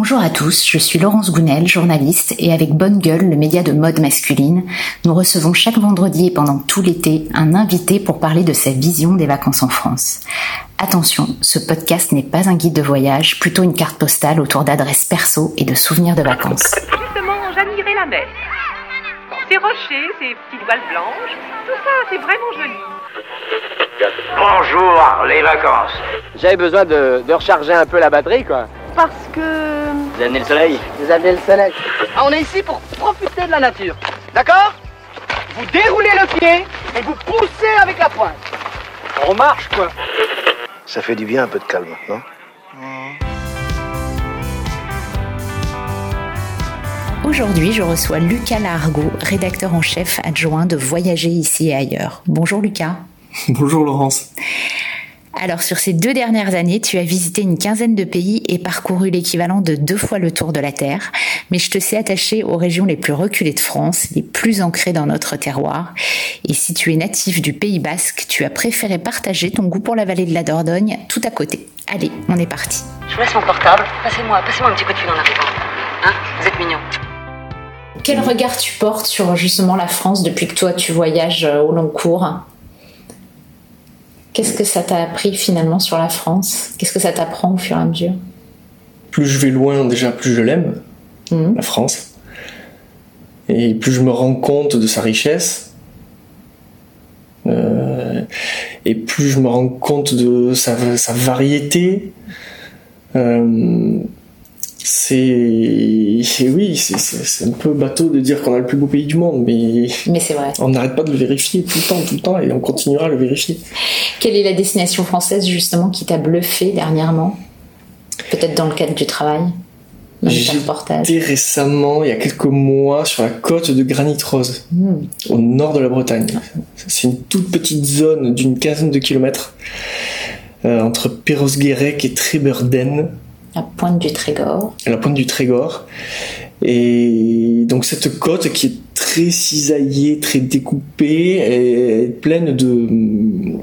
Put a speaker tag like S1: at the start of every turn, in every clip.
S1: Bonjour à tous, je suis Laurence Gounel, journaliste, et avec Bonne Gueule, le média de mode masculine, nous recevons chaque vendredi et pendant tout l'été un invité pour parler de sa vision des vacances en France. Attention, ce podcast n'est pas un guide de voyage, plutôt une carte postale autour d'adresses perso et de souvenirs de vacances.
S2: Justement, j'admirais la mer. Ces rochers, ces petites voiles blanches, tout ça, c'est vraiment joli.
S3: Bonjour, les vacances.
S4: J'avais besoin de, de recharger un peu la batterie, quoi.
S2: Parce que...
S3: Vous amenez le soleil
S4: Vous avez le soleil. Ah, on est ici pour profiter de la nature. D'accord Vous déroulez le pied et vous poussez avec la pointe. On marche, quoi.
S5: Ça fait du bien un peu de calme, non?
S1: Aujourd'hui, je reçois Lucas Largo, rédacteur en chef adjoint de Voyager ici et ailleurs. Bonjour Lucas.
S6: Bonjour Laurence.
S1: Alors sur ces deux dernières années, tu as visité une quinzaine de pays et parcouru l'équivalent de deux fois le tour de la Terre, mais je te sais attaché aux régions les plus reculées de France, les plus ancrées dans notre terroir. Et si tu es natif du Pays Basque, tu as préféré partager ton goût pour la vallée de la Dordogne tout à côté. Allez, on est parti.
S7: Je vous laisse mon portable. Passez-moi, passez-moi un petit coup de fil en arrivant. Hein Vous êtes mignon.
S1: Quel regard tu portes sur justement la France depuis que toi tu voyages euh, au long cours? Qu'est-ce que ça t'a appris finalement sur la France? Qu'est-ce que ça t'apprend au fur et à mesure?
S6: Plus je vais loin, déjà, plus je l'aime,
S1: Mhm.
S6: la France. Et plus je me rends compte de sa richesse. Euh, et plus je me rends compte de sa, sa variété. Euh, c'est oui, c'est- un peu bateau de dire qu'on a le plus beau pays du monde, mais
S1: Mais c'est vrai.
S6: on n'arrête pas de le vérifier tout le temps, tout le temps, et on continuera à le vérifier.
S1: Quelle est la destination française justement qui t'a bluffé dernièrement? Peut-être dans le cadre du travail
S6: été récemment, il y a quelques mois, sur la côte de Granit Rose,
S1: Hmm.
S6: au nord de la Bretagne. C'est une toute petite zone d'une quinzaine de kilomètres euh, entre Perros-Guirec et Trébeurden,
S1: La pointe du Trégor.
S6: la pointe du Trégor. Et donc cette côte qui est très cisaillée, très découpée, est pleine de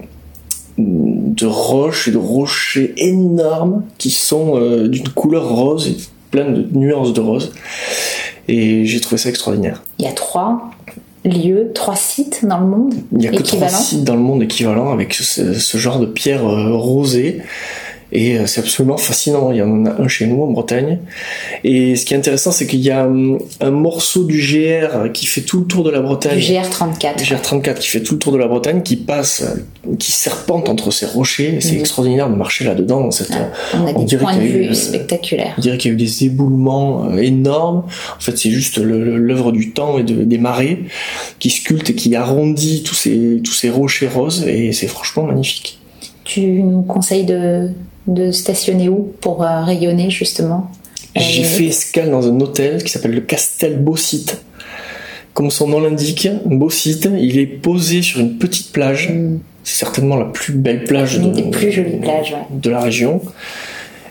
S6: de roches et de rochers énormes qui sont euh, d'une couleur rose et plein de nuances de rose. Et j'ai trouvé ça extraordinaire.
S1: Il y a trois lieux, trois sites dans le monde
S6: Il n'y a que trois sites dans le monde équivalents avec ce, ce genre de pierre euh, rosée. Et euh, c'est absolument fascinant. Il y en a un chez nous en Bretagne. Et ce qui est intéressant, c'est qu'il y a hum, un morceau du GR qui fait tout le tour de la Bretagne.
S1: Du GR34.
S6: Le GR34 qui fait tout le tour de la Bretagne, qui passe, qui serpente entre ces rochers. C'est
S1: Mhm.
S6: extraordinaire de marcher là-dedans. Dans cette,
S1: Ah, On a
S6: on
S1: des points de
S6: eu,
S1: vue
S6: euh,
S1: spectaculaires.
S6: on dirait qu'il y a eu des éboulements euh, énormes. En fait, c'est juste l'œuvre du temps et de- des marées qui sculpte et qui arrondit tous ces, tous ces rochers roses et c'est franchement magnifique.
S1: Tu nous conseilles de, de stationner où pour euh, rayonner justement?
S6: J'ai
S1: Euh,
S6: fait escale dans un hôtel qui s'appelle le Castel Beausite. Comme son nom l'indique, Beausite, il est posé sur une petite plage.
S1: Hmm.
S6: C'est certainement la plus belle plage
S1: Une
S6: de,
S1: des plus jolies plages, ouais.
S6: de la région.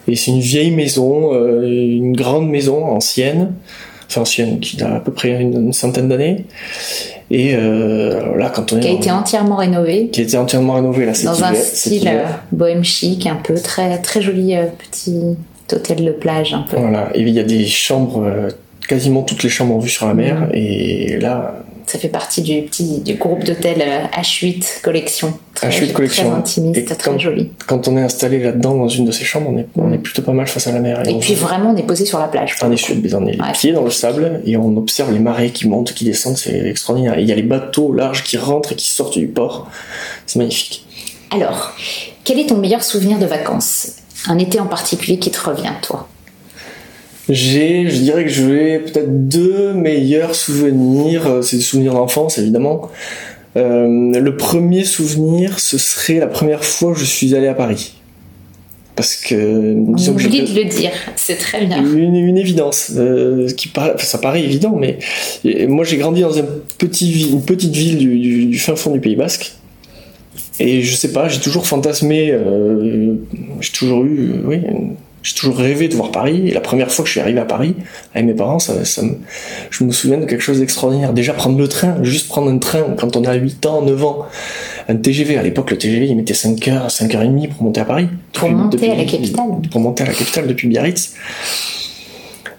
S6: Et c'est une vieille maison, euh, une grande maison ancienne, ancienne, qui a à peu près une, une centaine d'années. Et euh, là, quand on est
S1: qui a été entièrement rénové
S6: qui a été entièrement rénové là cet
S1: dans un
S6: hiver-
S1: style euh, bohème chic, un peu très très joli euh, petit hôtel de plage un peu.
S6: Voilà, et il y a des chambres, quasiment toutes les chambres en vue sur la mer,
S1: Mhm.
S6: et là,
S1: Ça fait partie du petit du groupe d'hôtels euh, H8 collection. Très,
S6: H8 collection.
S1: Très intimiste,
S6: Et
S1: très
S6: quand-
S1: joli.
S6: quand on est installé là-dedans dans une de ces chambres, on est, on est plutôt pas mal face à la mer.
S1: Et puis vraiment, on est posé sur la plage.
S6: on est, sur- on est les
S1: Ouais.
S6: pieds dans le sable et on observe les marées qui montent, qui descendent, c'est extraordinaire. Et il y a les bateaux larges qui rentrent et qui sortent du port, c'est magnifique.
S1: Alors, quel est ton meilleur souvenir de vacances? Un été en particulier qui te revient, toi?
S6: J'ai, je dirais que j'ai peut-être deux meilleurs souvenirs. euh, C'est des souvenirs d'enfance, évidemment. Euh, le premier souvenir, ce serait la première fois que je suis allé à Paris. Parce que,
S1: On
S6: que
S1: oublie de le dire, c'est très bien.
S6: une, une évidence, euh, qui enfin, ça paraît évident, mais et moi j'ai grandi dans un petit, une petite ville du, du- du fin fond du Pays Basque. Et je sais pas, j'ai toujours fantasmé, euh, j'ai toujours eu, euh, oui, j'ai toujours rêvé de voir Paris. Et la première fois que je suis arrivé à Paris avec mes parents, ça, ça me- je me souviens de quelque chose d'extraordinaire. Déjà prendre le train, juste prendre un train quand on a 8 ans, 9 ans. Un TGV, à l'époque le TGV il mettait 5 heures, 5 heures et demie pour monter à Paris.
S1: Pour
S6: Depuis-
S1: monter
S6: depuis-
S1: à la capitale.
S6: Pour monter à la capitale depuis Biarritz.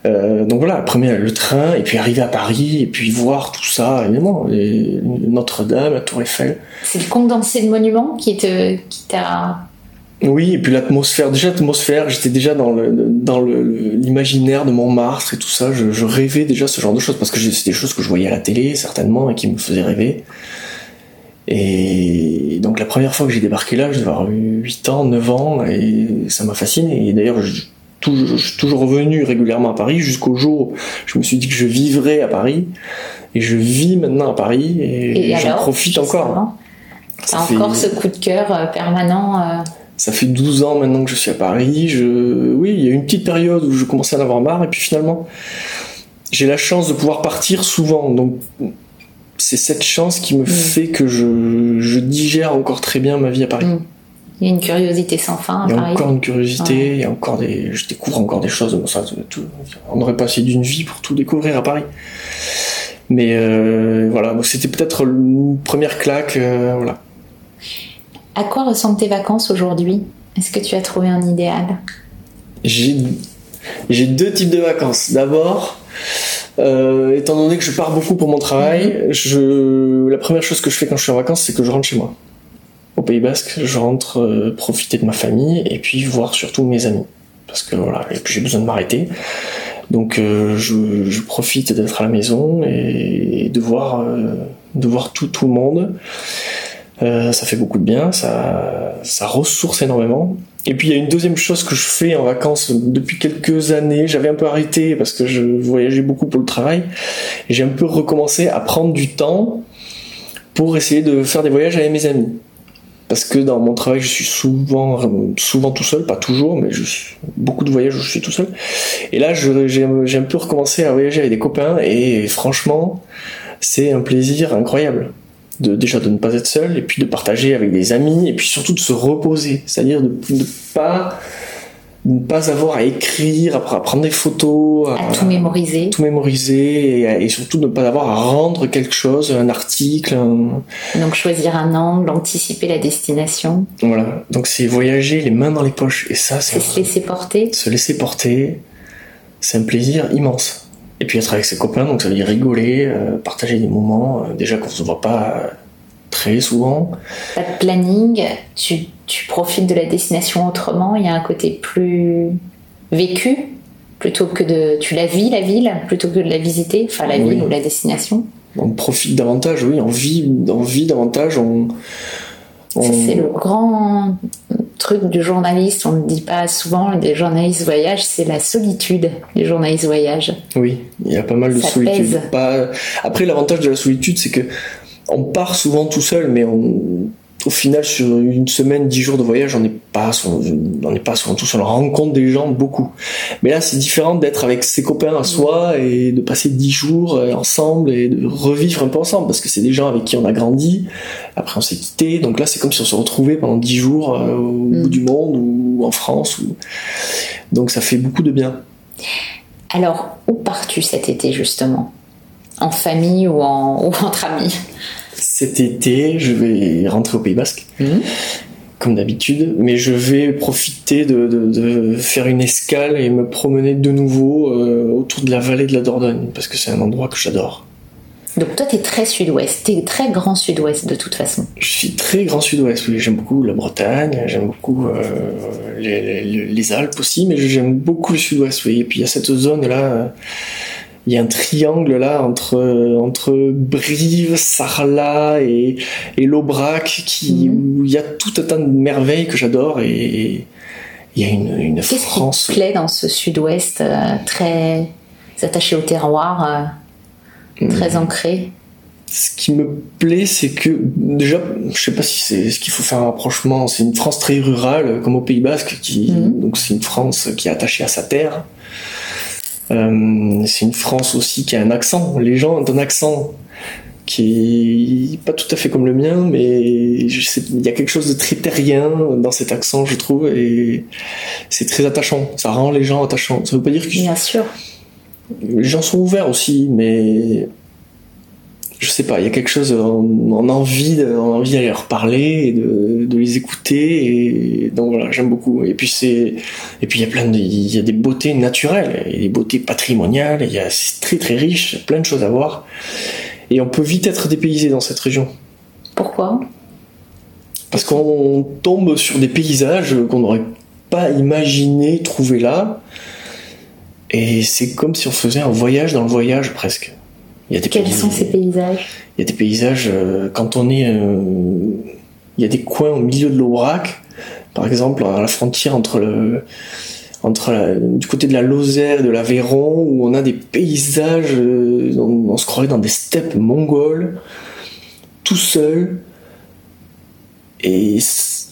S6: Euh, donc voilà, premier le train, et puis arriver à Paris, et puis voir tout ça, évidemment, Notre-Dame, la Tour Eiffel.
S1: C'est le condensé de monuments qui te, qui t'a.
S6: Oui, et puis l'atmosphère, déjà l'atmosphère, j'étais déjà dans le dans le- le- l'imaginaire de Montmartre et tout ça, je, je rêvais déjà ce genre de choses, parce que c'est des choses que je voyais à la télé, certainement, et qui me faisaient rêver. Et donc la première fois que j'ai débarqué là, je devais avoir 8 ans, 9 ans, et ça m'a fasciné. Et d'ailleurs, je, suis toujours revenu régulièrement à Paris, jusqu'au jour où je me suis dit que je vivrais à Paris. Et je vis maintenant à Paris, et,
S1: Et
S6: j'en profite encore. Ça fait-
S1: encore ce coup de cœur euh, permanent. euh,
S6: ça fait 12 ans maintenant que je suis à Paris. Je... Oui, il y a eu une petite période où je commençais à en avoir marre, et puis finalement, j'ai la chance de pouvoir partir souvent. Donc, c'est cette chance qui me fait que je, je digère encore très bien ma vie à Paris.
S1: Mm. Il y a une curiosité sans fin à
S6: Il y a
S1: Paris.
S6: encore une curiosité, il y a encore des, je découvre encore des choses. Bon, ça, tout- on aurait passé d'une vie pour tout découvrir à Paris. Mais euh, voilà, c'était peut-être une première claque. euh, voilà.
S1: À quoi ressemblent tes vacances aujourd'hui? Est-ce que tu as trouvé un idéal?
S6: J'ai deux types de vacances. D'abord, euh, étant donné que je pars beaucoup pour mon travail, je la première chose que je fais quand je suis en vacances, c'est que je rentre chez moi. Au Pays Basque, je rentre euh, profiter de ma famille et puis voir surtout mes amis. Parce que voilà, et puis j'ai besoin de m'arrêter. Donc euh, je, je profite d'être à la maison et, de voir, de voir tout, tout le monde. Euh, ça fait beaucoup de bien, ça, ça ressource énormément. Et puis il y a une deuxième chose que je fais en vacances depuis quelques années. J'avais un peu arrêté parce que je voyageais beaucoup pour le travail. Et j'ai un peu recommencé à prendre du temps pour essayer de faire des voyages avec mes amis. Parce que dans mon travail, je suis souvent, souvent tout seul, pas toujours, mais beaucoup de voyages où je suis tout seul. Et là, j'ai un peu recommencé à voyager avec des copains et franchement, c'est un plaisir incroyable. De, déjà de ne pas être seul et puis de partager avec des amis et puis surtout de se reposer. C'est-à-dire de ne pas, de ne pas avoir à écrire, à, prendre des photos,
S1: À tout mémoriser
S6: tout mémoriser et, et surtout ne pas avoir à rendre quelque chose, un article, un,
S1: Donc choisir un angle, anticiper la destination,
S6: Voilà, donc c'est voyager les mains dans les poches. Et ça, c'est
S1: c'est se laisser porter.
S6: se laisser porter. C'est un plaisir immense. Et puis être avec ses copains, donc ça veut dire rigoler, euh, partager des moments, euh, déjà qu'on se voit pas euh, très souvent.
S1: Pas de planning, tu, tu profites de la destination autrement, il y a un côté plus vécu plutôt que de... Tu la vis la ville plutôt que de la visiter, enfin la
S6: Oui.
S1: ville ou la destination.
S6: On profite davantage, oui, on vit, on vit davantage, on...
S1: Ça, c'est le grand truc du journaliste, on ne dit pas souvent, les journalistes voyagent, c'est la solitude, les journalistes voyagent.
S6: Oui, il y a pas mal de
S1: Ça
S6: solitude.
S1: pèse.
S6: Pas... Après, l'avantage de la solitude, c'est que on part souvent tout seul, mais on... au final, sur une semaine, dix jours de voyage, on n'est pas, souvent- on n'est pas tout seul. On rencontre des gens beaucoup. Mais là, c'est différent d'être avec ses copains à soi et de passer dix jours euh, ensemble et de revivre un peu ensemble, parce que c'est des gens avec qui on a grandi. Après, on s'est quitté. Donc là, c'est comme si on se retrouvait pendant dix jours euh, au bout du monde ou en France. Ou... Donc ça fait beaucoup de bien.
S1: Alors, où pars-tu cet été justement? En famille ou, en, ou entre amis?
S6: Cet été, je vais rentrer au Pays Basque, comme d'habitude, mais je vais profiter de, de- de faire une escale et me promener de nouveau euh, autour de la vallée de la Dordogne, parce que c'est un endroit que j'adore.
S1: Donc toi, t'es très sud-ouest, t'es très grand sud-ouest de toute façon.
S6: Je suis très grand sud-ouest, oui, j'aime beaucoup la Bretagne, j'aime beaucoup euh, les, les- les Alpes aussi, mais j'aime beaucoup le sud-ouest, oui. Et puis il y a cette zone-là, il y a un triangle là entre, entre Brive, Sarlat et, et l'Aubrac, qui, où il y a tout un tas de merveilles que j'adore et il y a une, une
S1: Qu'est-ce
S6: France.
S1: qui te plaît dans ce sud-ouest euh, très attaché au terroir, euh, très ancré?
S6: Ce qui me plaît, c'est que déjà, je sais pas si c'est ce qu'il faut faire un rapprochement. C'est une France très rurale, comme au Pays Basque, qui
S1: Mhm.
S6: donc c'est une France qui est attachée à sa terre. Euh, c'est une France aussi qui a un accent. Les gens ont un accent qui est pas tout à fait comme le mien, mais il y a quelque chose de très terrien dans cet accent, je trouve, et c'est très attachant. Ça rend les gens attachants. Ça veut pas dire que
S1: Bien sûr.
S6: les gens sont ouverts aussi, mais je sais pas, il y a quelque chose, on, on a envie, a envie d'aller leur parler et de, de les écouter. Et donc voilà, j'aime beaucoup. Et puis c'est, et puis il y a plein de, il y a des beautés naturelles, il y a des beautés patrimoniales. Il y a, c'est très très riche, il y a plein de choses à voir. Et on peut vite être dépaysé dans cette région.
S1: Pourquoi?
S6: Parce qu'on tombe sur des paysages qu'on n'aurait pas imaginé trouver là. Et c'est comme si on faisait un voyage dans le voyage presque. Il y a des
S1: Quels
S6: pays-
S1: sont ces paysages
S6: Il y a des paysages, euh, quand on est. euh, il y a des coins au milieu de l'Aubrac, par exemple, à la frontière entre le. Entre la- du côté de la Lozère et de l'Aveyron, où on a des paysages, euh, on, on se croirait dans des steppes mongoles, tout seul. Et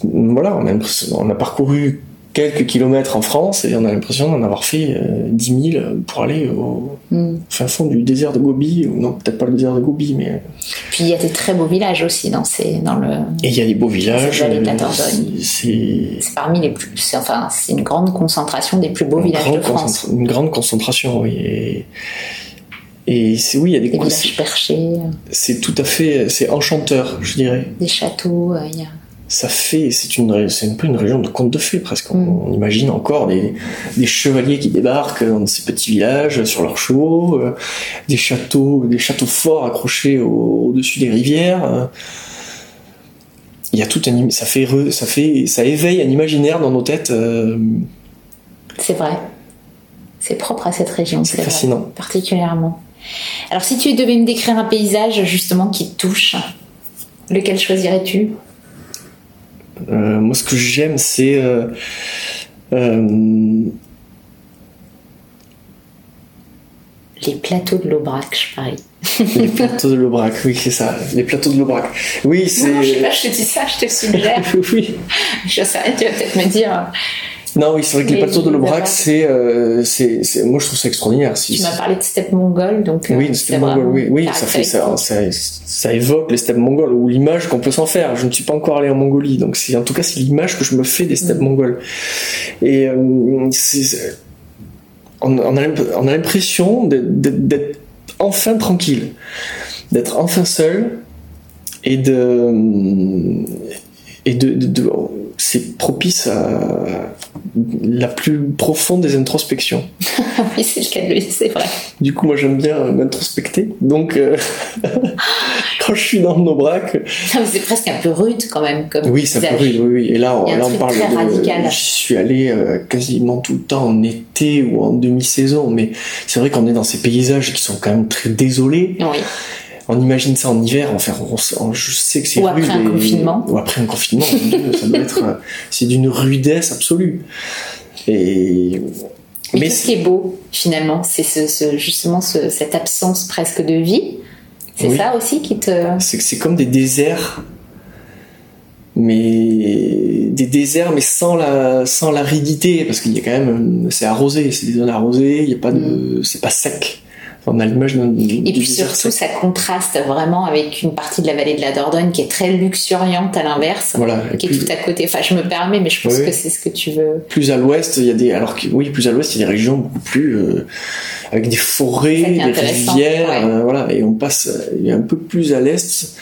S6: voilà, on a, l'impression- on a parcouru quelques kilomètres en France et on a l'impression d'en avoir fait euh, 10 000 pour aller au
S1: Hmm.
S6: fin fond du désert de Gobi, ou non, peut-être pas le désert de Gobi, mais
S1: Puis il y a des très beaux villages aussi dans, ces, dans le.
S6: Et il y a des beaux villages. euh. C'est
S1: parmi les plus. c'est- Enfin, c'est une grande concentration des plus beaux
S6: une
S1: villages de France.
S6: une grande concentration, oui. Et, et c'est oui, il y a des
S1: Des villages perchés, euh,
S6: C'est tout à fait, c'est enchanteur, je dirais.
S1: des châteaux. euh, il y a...
S6: Ça fait, c'est une, c'est un peu une région de contes de fées presque. On,
S1: Mm.
S6: on imagine encore des, des chevaliers qui débarquent dans ces petits villages sur leurs chevaux, euh, des châteaux, des châteaux forts accrochés au- au-dessus des rivières. Il y a tout un, ça fait, ça fait, ça éveille un imaginaire dans nos têtes. euh,
S1: C'est vrai. C'est propre à cette région.
S6: C'est
S1: vrai,
S6: fascinant.
S1: particulièrement. Alors, si tu devais me décrire un paysage justement qui te touche, lequel choisirais-tu?
S6: Euh, moi, ce que j'aime, c'est euh, euh,
S1: Les plateaux de l'Aubrac, je parie.
S6: les plateaux de l'Aubrac. Oui, c'est ça. Les plateaux de l'Aubrac. Oui, c'est.
S1: Non, je sais pas, je te dis ça, je te suggère.
S6: oui.
S1: je sais tu vas peut-être me dire.
S6: Non, oui, c'est vrai que les plateaux de l'Aubrac, c'est, euh, c'est, c'est- moi, je trouve ça extraordinaire. Si,
S1: Tu m'as parlé de steppe mongole, donc. euh,
S6: oui, les mongoles,
S1: vraiment
S6: oui, oui, ça fait ça, ça, ça évoque les steppes mongoles ou l'image qu'on peut s'en faire. Je ne suis pas encore allé en Mongolie, donc c'est en tout cas c'est l'image que je me fais des steppes
S1: Mm.
S6: mongoles. Et euh, c'est- on, on a l'imp- on a l'impression d'être- enfin tranquille, d'être enfin seul et de et de, de- de- c'est propice à la plus profonde des introspections.
S1: oui, c'est le cas de dire, c'est vrai.
S6: Du coup, moi, j'aime bien m'introspecter. Donc, euh, quand je suis dans le
S1: Non, mais C'est presque un peu rude quand même. Comme
S6: oui, ça
S1: paysage.
S6: peut oui, oui. Et là, on,
S1: un
S6: là, on parle de.
S1: radical.
S6: Je suis allé euh, quasiment tout le temps en été ou en demi-saison, mais c'est vrai qu'on est dans ces paysages qui sont quand même très désolés.
S1: Oui.
S6: On imagine ça en hiver, enfin, on, on- je sais que c'est
S1: Ou après
S6: rude
S1: un
S6: et-
S1: confinement.
S6: Ou après un confinement, ça doit être. euh, C'est d'une rudesse absolue. Et.
S1: Mais,
S6: Mais
S1: qu'est-ce qui est beau finalement C'est ce, ce- justement ce- cette absence presque de vie. C'est
S6: Oui.
S1: ça aussi qui te.
S6: c'est que c'est comme des déserts mais des déserts mais sans la sans l'aridité parce qu'il y a quand même c'est arrosé c'est des zones arrosées il y a pas de c'est pas sec on a l'image d'un.
S1: Et puis surtout, ça contraste vraiment avec une partie de la vallée de la Dordogne qui est très luxuriante à l'inverse,
S6: voilà
S1: qui est tout à côté. Enfin, je me permets, mais je pense
S6: Oui,
S1: que c'est ce que tu veux.
S6: plus à l'ouest il y a des alors que oui plus à l'ouest il y a des régions beaucoup plus euh, avec des forêts des rivières
S1: ouais.
S6: euh, voilà et on passe euh, il y a un peu plus à l'est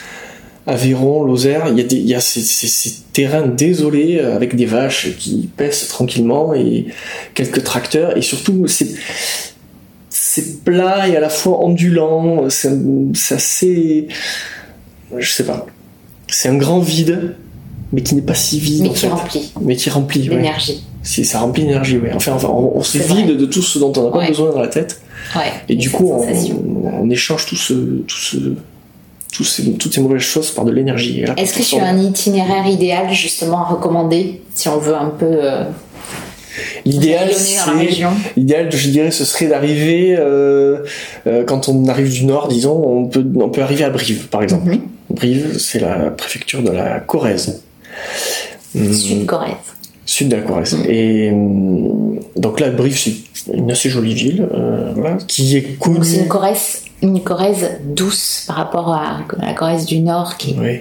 S6: Aveyron, Lozère, il y a, des, il y a ces, ces- ces terrains désolés avec des vaches qui pèsent tranquillement et quelques tracteurs et surtout c'est c'est plat et à la fois ondulant, c'est assez je sais pas. C'est un grand vide mais qui n'est pas si vide
S1: Mais
S6: en
S1: qui
S6: fait.
S1: remplit
S6: mais qui remplit ouais.
S1: l'énergie.
S6: Si, ça remplit l'énergie, ouais. Enfin, enfin, on, on se vide
S1: vrai.
S6: de tout ce dont on n'a pas
S1: Ouais.
S6: besoin dans la tête.
S1: Ouais.
S6: Et du coup, on, échange tout ce, tout ce, ces- toutes ces mauvaises choses par de l'énergie.
S1: Est-ce que tu as un itinéraire idéal justement à recommander si on veut un peu euh,
S6: L'idéal, l'idéal, je dirais, ce serait d'arriver, euh, euh, quand on arrive du nord, disons, on peut, on peut arriver à Brive, par exemple.
S1: Mhm.
S6: Brive, c'est la préfecture de la Corrèze. Hum,
S1: Sud-Corrèze
S6: sud de la Corrèze. Et hum, donc là, Brive, c'est une assez jolie ville, euh, voilà, qui est connue.
S1: C'est une Corrèze, une Corrèze douce par rapport à, à la Corrèze du Nord qui,
S6: Oui,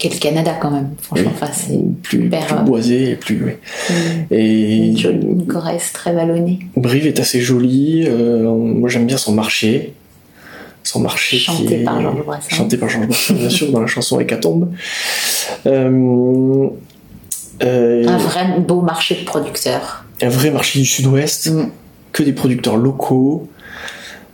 S1: qui est le Canada quand même. Franchement,
S6: Oui.
S1: enfin, c'est
S6: plus,
S1: hyper,
S6: plus
S1: euh,
S6: boisé et plus. oui.
S1: une,
S6: Et
S1: une jolie- une Corrèze très vallonnée.
S6: Brive est assez jolie. euh, moi, j'aime bien son marché. son marché qui
S1: Chanté
S6: est
S1: par Georges Brassens.
S6: chanté par Georges Brassens, bien sûr, dans la chanson Hécatombe. Euh, euh,
S1: Un vrai beau marché de producteurs.
S6: un vrai marché du Sud-Ouest,
S1: Mm.
S6: que des producteurs locaux.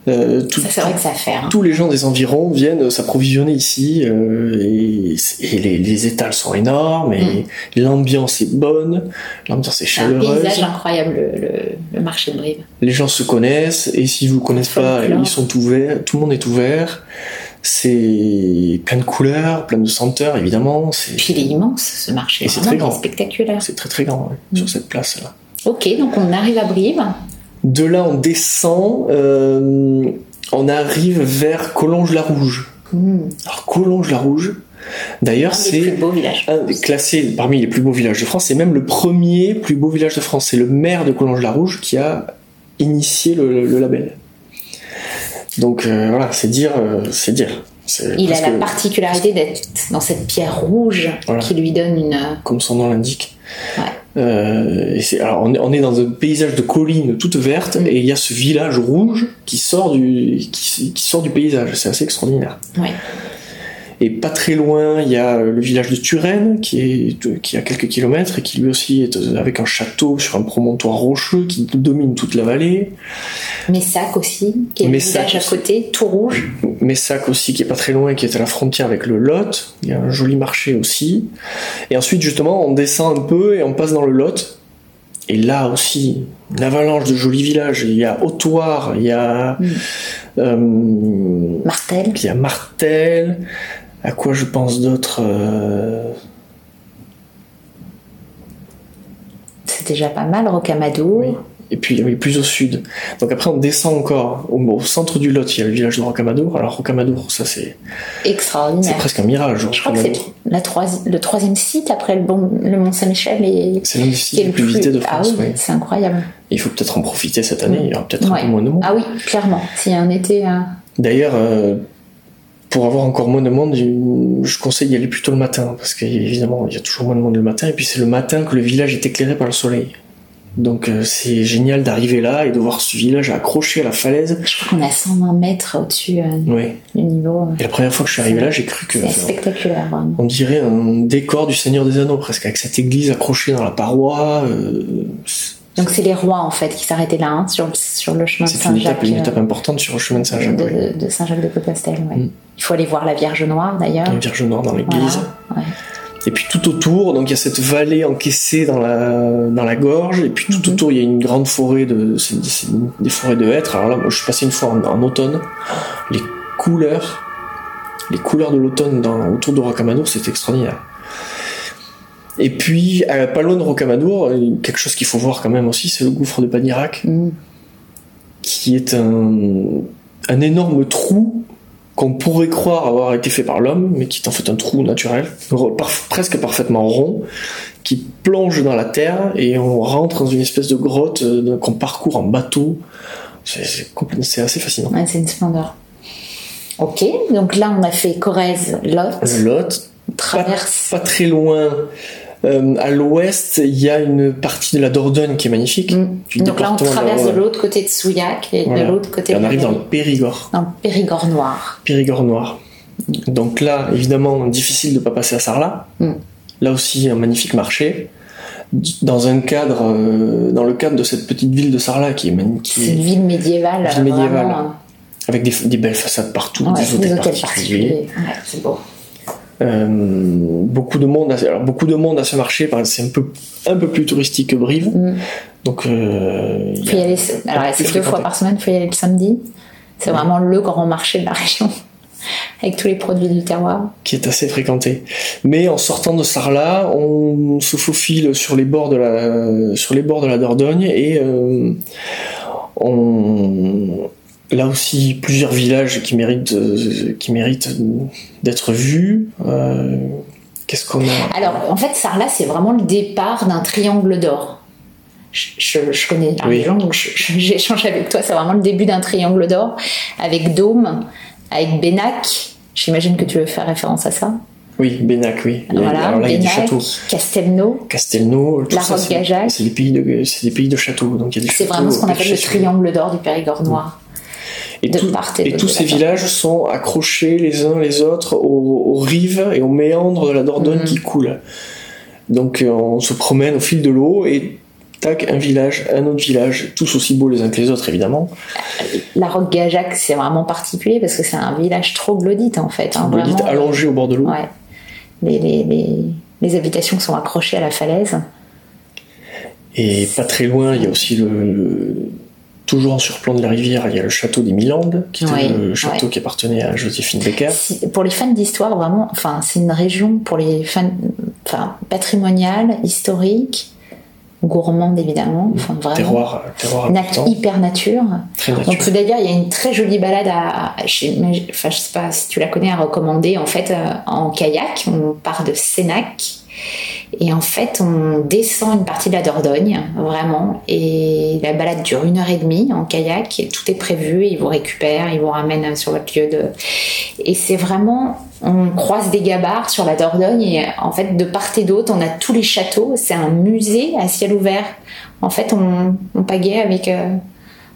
S6: Euh, tout-
S1: Ça, c'est vrai que ça fait. hein.
S6: tous les gens des environs viennent s'approvisionner ici euh, et, et les, les étals sont énormes et l'ambiance est bonne, l'ambiance est
S1: Mm. C'est un
S6: chaleureuse.
S1: paysage incroyable, le, le- le marché de Brive.
S6: Les gens se connaissent et s'ils vous connaissent pas, ils sont ouverts, tout le monde est ouvert. C'est plein de couleurs, plein de senteurs évidemment.
S1: Puis il est immense, ce marché.
S6: C'est très grand.
S1: spectaculaire.
S6: c'est très très grand ouais,
S1: Mm.
S6: sur cette place là.
S1: Ok, donc on arrive à Brive.
S6: De là on descend, euh, on arrive vers Collonges-la-Rouge.
S1: Hmm.
S6: Alors Collonges-la-Rouge, d'ailleurs c'est classé parmi les plus beaux villages de France, c'est même le premier plus beau village de France. C'est le maire de Collonges-la-Rouge qui a initié le, le label. Donc euh, voilà, c'est dire, euh, c'est dire.
S1: Il a la particularité d'être dans cette pierre rouge
S6: Voilà.
S1: qui lui donne une.
S6: comme son nom l'indique.
S1: Ouais.
S6: Euh, et c'est- alors on est, on est dans un paysage de collines toutes vertes
S1: Mm.
S6: et il y a ce village rouge qui sort du, qui, qui sort du paysage. C'est assez extraordinaire.
S1: Ouais.
S6: Et pas très loin, il y a le village de Turenne, qui est qui a quelques kilomètres et qui lui aussi est euh, avec un château sur un promontoire rocheux qui domine toute la vallée.
S1: Messac aussi, qui est le village à côté, tout rouge.
S6: Messac aussi, qui est pas très loin, qui est à la frontière avec le Lot. Il y a un joli marché aussi. Et ensuite, justement, on descend un peu et on passe dans le Lot. Et là aussi, une avalanche de jolis villages. Il y a Autoire, il y a,
S1: Mm.
S6: euh,
S1: Martel.
S6: il y a Martel. À quoi je pense d'autre euh,
S1: C'est déjà pas mal, Rocamadour.
S6: Oui. Et puis oui, plus au sud. Donc après on descend encore au, au centre du Lot, il y a le village de Rocamadour. Alors Rocamadour, ça c'est c'est
S1: Extraordinaire.
S6: presque un mirage.
S1: Je crois que c'est la troisi- le troisième site après le, bon, le Mont-Saint-Michel et
S6: C'est l'un des sites les plus visités de
S1: Ah
S6: France.
S1: oui,
S6: oui.
S1: c'est incroyable.
S6: Il faut peut-être en profiter cette année, il y aura peut-être un peu moins de monde.
S1: Ah oui, clairement. S'il y a un été. euh,
S6: D'ailleurs, euh, pour avoir encore moins de monde, je conseille d'y aller plutôt le matin, parce qu'évidemment, il y a toujours moins de monde le matin, et puis c'est le matin que le village est éclairé par le soleil. Donc euh, c'est génial d'arriver là et de voir ce village accroché à la falaise.
S1: Je crois qu'on est à 120 mètres au-dessus euh,
S6: Oui.
S1: du niveau. euh,
S6: Et la première fois que je suis arrivé là, j'ai cru que
S1: C'est spectaculaire, vraiment.
S6: on dirait un décor du Seigneur des Anneaux presque, avec cette église accrochée dans la paroi.
S1: Donc c'est les rois en fait qui s'arrêtaient là, hein, sur, le- sur le chemin de
S6: c'est une étape,
S1: Saint-Jacques.
S6: importante sur le chemin de Saint-Jacques. oui.
S1: de, de Saint-Jacques de Compostelle. ouais.
S6: Mm.
S1: Il faut aller voir la Vierge Noire d'ailleurs.
S6: La Vierge Noire dans l'église.
S1: Voilà, ouais.
S6: Et puis tout autour, donc il y a cette vallée encaissée dans la, dans la gorge, et puis tout
S1: Mhm.
S6: autour il y a une grande forêt de, c'est des forêts de hêtres. Alors là, moi je suis passé une fois en, en automne, les couleurs, les couleurs de l'automne autour de Rocamadour, c'est extraordinaire. Et puis, à pas loin de Rocamadour, euh, quelque chose qu'il faut voir quand même aussi, c'est le gouffre de Padirac,
S1: Mm.
S6: qui est un, un énorme trou qu'on pourrait croire avoir été fait par l'homme, mais qui est en fait un trou naturel, presque parfaitement rond, qui plonge dans la terre et on rentre dans une espèce de grotte euh, qu'on parcourt en bateau. C'est, assez fascinant.
S1: Ouais, c'est une splendeur. Ok, donc là on a fait Corrèze, Lot,
S6: Lot, pas,
S1: traverse.
S6: pas très loin, euh, à l'ouest, il y a une partie de la Dordogne qui est magnifique.
S1: Mm. Donc là on traverse de
S6: la-
S1: l'autre côté de Souillac et
S6: Voilà.
S1: de l'autre côté
S6: Et on
S1: de
S6: arrive dans le Périgord.
S1: dans le Périgord noir.
S6: Périgord noir. Donc là, évidemment, difficile de ne pas passer à Sarlat.
S1: Mm.
S6: Là aussi, un magnifique marché. Dans un cadre, euh, dans le cadre de cette petite ville de Sarlat qui est magnifique,
S1: C'est une ville médiévale.
S6: Ville médiévale.
S1: vraiment,
S6: avec des, des belles façades partout, des hôtels particuliers.
S1: particuliers. Ouais, c'est beau.
S6: Euh, beaucoup de monde, alors beaucoup de monde à ce marché, c'est un peu, un peu plus touristique que Brive.
S1: Mm.
S6: Donc, euh, y
S1: Faut y aller, alors c'est deux fois par semaine, il faut y aller le samedi? C'est vraiment le grand marché de la région, avec tous les produits du terroir.
S6: qui est assez fréquenté. Mais en sortant de Sarlat, on se faufile sur les bords de la, sur les bords de la Dordogne et euh, on, là aussi plusieurs villages qui méritent, euh, qui méritent d'être vus. Euh, Qu'est-ce qu'on a
S1: Alors, en fait, Sarlat, c'est vraiment le départ d'un triangle d'or. Je, je- je connais
S6: Oui.
S1: région, donc j'échange avec toi. C'est vraiment le début d'un triangle d'or avec Dôme, avec Bénac. J'imagine que tu veux faire référence à ça.
S6: Oui, Bénac, oui.
S1: Voilà,
S6: alors là, il y a des
S1: Bénac,
S6: châteaux.
S1: Castelnau.
S6: Castelnau, tout
S1: La
S6: ça, c'est- des pays de, des pays de châteaux. Donc il y a des
S1: C'est vraiment ce qu'on appelle le triangle d'or du Périgord noir.
S6: Et,
S1: De
S6: tout-
S1: part et
S6: et
S1: d'autre
S6: tous ces villages sont accrochés les uns les autres aux, aux rives et aux méandres de la Dordogne
S1: Mhm.
S6: qui coule. Donc euh, on se promène au fil de l'eau et tac, un village, un autre village, tous aussi beaux les uns que les autres évidemment.
S1: La Roque Gajac, c'est vraiment particulier parce que c'est un village troglodyte en fait. hein,
S6: Troglodyte
S1: vraiment.
S6: allongé au bord de l'eau.
S1: Ouais. Les, les, les, les habitations sont accrochées à la falaise.
S6: Et pas très loin, il y a aussi le, le- toujours en surplomb de la rivière, il y a le château des Milandes, qui était
S1: Oui,
S6: le château
S1: ouais.
S6: qui appartenait à Joséphine Becker.
S1: Pour les fans d'histoire, vraiment, enfin, c'est une région pour les fans, enfin, patrimoniale, historique, gourmande évidemment, enfin, vraiment.
S6: Terroir, terroir
S1: Nat- hyper nature.
S6: très
S1: Donc
S6: naturel.
S1: d'ailleurs, il y a une très jolie balade à, mais- enfin, je sais pas si tu la connais, à recommander en fait euh, en kayak. On part de Sénac et en fait on descend une partie de la Dordogne, vraiment. Et la balade dure une heure et demie en kayak. Et tout est prévu. Ils vous récupèrent, ils vous ramènent sur votre lieu de. Et c'est vraiment, on croise des gabarres sur la Dordogne et en fait de part et d'autre, on a tous les châteaux. C'est un musée à ciel ouvert. En fait, on, on pagaie avec. euh,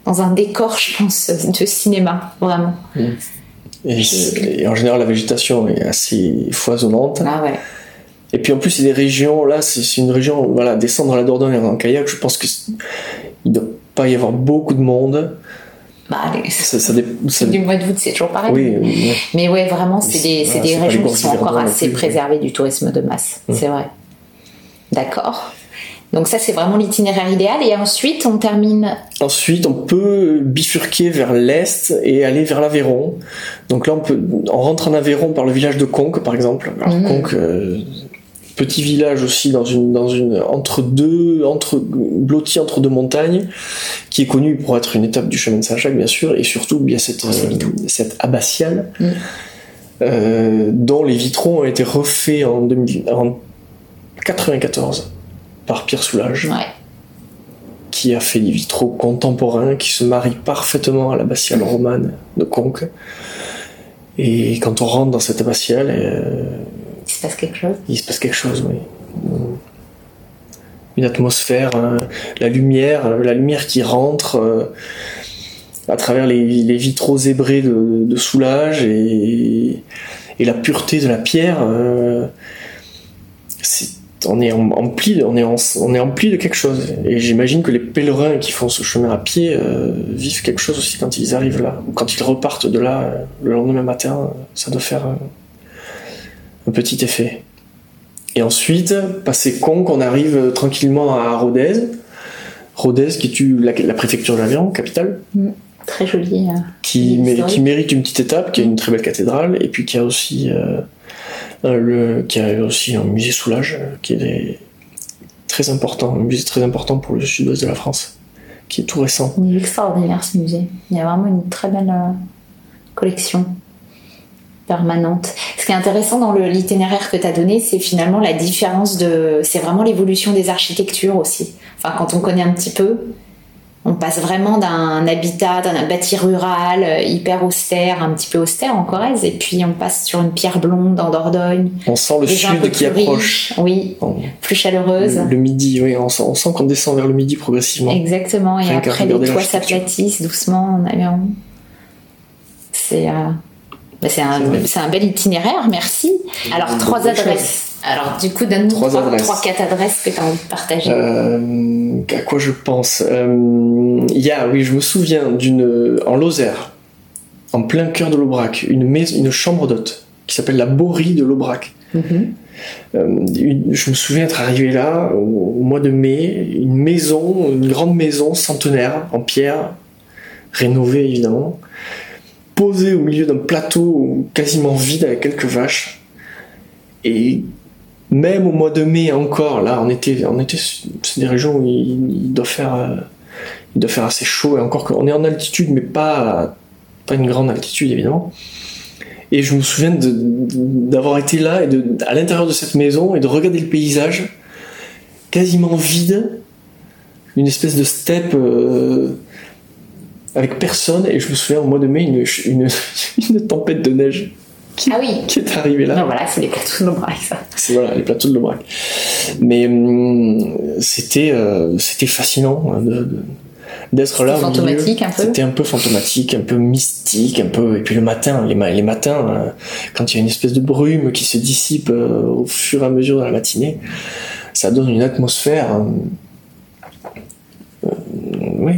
S1: dans un décor, je pense, de cinéma, vraiment.
S6: Et, c'est- et en général, la végétation est assez foisonnante.
S1: Ah ouais.
S6: Et puis en plus, c'est des régions, là, c'est une région, voilà, descendre la Dordogne en kayak, je pense que c'est- il ne doit pas y avoir beaucoup de monde.
S1: Bah, allez,
S6: Ça, ça
S1: du mois d'août, c'est toujours pareil.
S6: oui, oui,
S1: Mais ouais, vraiment, c'est des,
S6: voilà,
S1: des régions
S6: les
S1: qui sont encore assez
S6: plus.
S1: préservées du tourisme de masse.
S6: Mm.
S1: C'est vrai. D'accord. Donc ça, c'est vraiment l'itinéraire idéal. Et ensuite, on termine...
S6: Ensuite, on peut bifurquer vers l'est et aller vers l'Aveyron. Donc là, on, peut, on rentre en Aveyron par le village de Conques, par exemple. Alors,
S1: Mhm.
S6: Conques, euh, petit village aussi dans une, dans une entre deux, entre blotti entre deux montagnes, qui est connu pour être une étape du chemin de Saint-Jacques, bien sûr, et surtout il y a cette, euh, cette abbatiale.
S1: Mhm.
S6: euh, dont les vitraux ont été refaits en, 2000 en 94 par Pierre Soulages
S1: Ouais.
S6: qui a fait des vitraux contemporains qui se marient parfaitement à l'abbatiale romane de Conques. Et quand on rentre dans cette abbatiale, euh,
S1: Il se passe quelque chose.
S6: il se passe quelque chose, oui. Une atmosphère, hein, la lumière, la lumière qui rentre euh, à travers les, vitraux zébrés de, Soulage et, la pureté de la pierre. euh, on est em- empli, on est, en- on est empli de quelque chose. Et j'imagine que les pèlerins qui font ce chemin à pied euh, vivent quelque chose aussi quand ils arrivent là, ou quand ils repartent de là le lendemain matin. Ça doit faire un petit effet. Et ensuite, passé Conques, on arrive euh, tranquillement à Rodez. Rodez, qui est la, la préfecture de l'Aveyron, capitale,
S1: Très joli. euh.
S6: qui, mé- mérite une petite étape, qui a une très belle cathédrale, et puis qui a aussi, euh, un- le, qui a aussi un musée Soulage, qui est des- très important, un musée très important pour le sud-ouest de la France, qui est tout récent.
S1: Il est extraordinaire ce musée. Il y a vraiment une très belle euh, collection permanente. Ce qui est intéressant dans l'itinéraire que tu as donné, c'est finalement la différence de. C'est vraiment l'évolution des architectures aussi. Enfin, quand on connaît un petit peu, on passe vraiment d'un habitat, d'un bâti rural euh, hyper austère, un petit peu austère en Corrèze, et puis on passe sur une pierre blonde en Dordogne.
S6: On sent le sud qui approche.
S1: oui,
S6: On-
S1: plus chaleureuse.
S6: Le, le midi, oui, on sent, on sent qu'on descend vers le midi progressivement.
S1: Exactement, et
S6: Rien
S1: après les toits s'aplatissent doucement en Aveyron. C'est euh, bah, c'est un, un bel itinéraire, merci. Alors, trois adresses. Alors, du coup, donne-nous
S6: Trois
S1: trois,
S6: adresses.
S1: trois, quatre adresses que tu as envie de partager.
S6: Euh, à quoi je pense? Euh, Il y a, oui, je me souviens d'une en Lozère, en plein cœur de l'Aubrac, une, mais- une chambre d'hôte qui s'appelle la Borie de l'Aubrac.
S1: Mhm.
S6: Euh, je me souviens être arrivé là au, au mois de mai, une maison, une grande maison centenaire en pierre, rénovée évidemment, posée au milieu d'un plateau quasiment vide avec quelques vaches. Et même au mois de mai encore, là, on était, on était, c'est des régions où il, doit faire, euh, il doit faire assez chaud et encore qu'on est en altitude, mais pas, pas une grande altitude évidemment. Et je me souviens d'avoir été là et de, à l'intérieur de cette maison et de regarder le paysage quasiment vide, une espèce de steppe euh, avec personne. Et je me souviens au mois de mai une, une, une tempête de neige qui,
S1: Ah oui.
S6: qui est arrivée là.
S1: Non, voilà, c'est les plateaux de l'Aubrac, ça.
S6: C'est voilà, les plateaux de l'Aubrac. Mais hum, c'était euh, c'était fascinant hein, de, de- d'être là
S1: fantomatique un peu
S6: C'était un peu fantomatique, un peu mystique, un peu. Et puis le matin, les, ma- les matins, euh, quand il y a une espèce de brume qui se dissipe euh, au fur et à mesure de la matinée, ça donne une atmosphère, euh, euh, oui,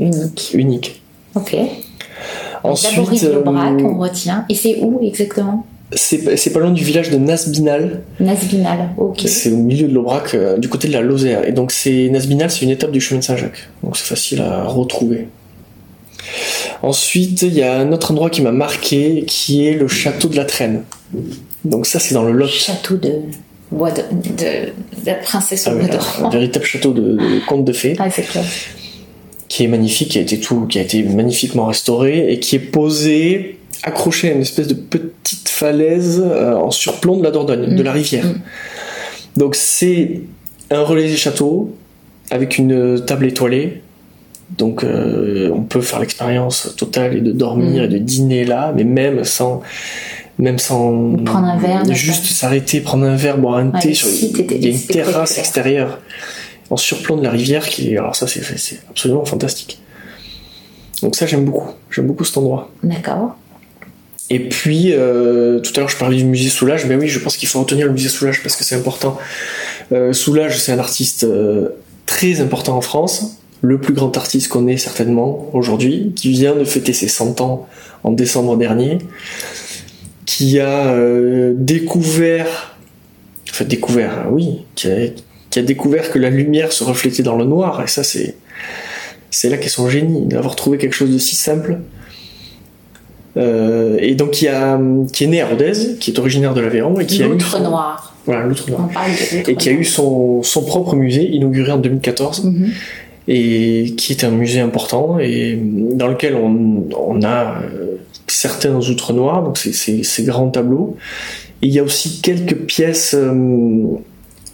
S1: Unique.
S6: unique.
S1: Ok.
S6: Ensuite, euh,
S1: on retient. Et c'est où exactement?
S6: C'est pas loin du village de Nasbinal.
S1: Nasbinal. Ok.
S6: C'est au milieu de l'Aubrac, euh, du côté de la Lozère. Et donc, c'est Nasbinal, c'est une étape du chemin de Saint-Jacques. Donc, c'est facile à retrouver. Ensuite, il y a un autre endroit qui m'a marqué, qui est le château de la Traîne. Donc, ça, c'est dans le Lot.
S1: Château de bois de, de, de la princesse au
S6: Ah
S1: bois
S6: un véritable château de, de conte de fées,
S1: Ah, c'est clair.
S6: Qui est magnifique, qui a été tout, qui a été magnifiquement restauré et qui est posé, accroché à une espèce de petite falaise euh, en surplomb de la Dordogne, de la rivière.
S1: Mm.
S6: Donc c'est un relais des châteaux avec une table étoilée. Donc euh, on peut faire l'expérience totale et de dormir
S1: Mm.
S6: et de dîner là, mais même sans même sans
S1: Prendre un verre,
S6: juste s'arrêter, prendre un verre, boire un
S1: Ouais,
S6: thé. sur,
S1: site était
S6: il y a une terrasse extérieure en surplomb de la rivière qui est alors ça c'est c'est absolument fantastique. Donc ça j'aime beaucoup, j'aime beaucoup cet endroit.
S1: D'accord.
S6: Et puis, euh, tout à l'heure, je parlais du musée Soulage, mais oui, je pense qu'il faut retenir le musée Soulage parce que c'est important. Euh, Soulage, c'est un artiste euh, très important en France, le plus grand artiste qu'on ait certainement aujourd'hui, qui vient de fêter ses 100 ans en décembre dernier, qui a découvert, enfin découvert, oui, qui a, qui a découvert que la lumière se reflétait dans le noir, et ça, c'est c'est là qu'est son génie, d'avoir trouvé quelque chose de si simple. Euh, et donc qui, a, qui est né à Rodez, qui est originaire de l'Aveyron et qui a eu son-
S1: noir.
S6: voilà l'outre noir et qui a eu son, son propre musée inauguré en 2014
S1: Mhm.
S6: et qui est un musée important et dans lequel on, on a euh, certains outre noirs donc ces grands tableaux et il y a aussi quelques pièces euh,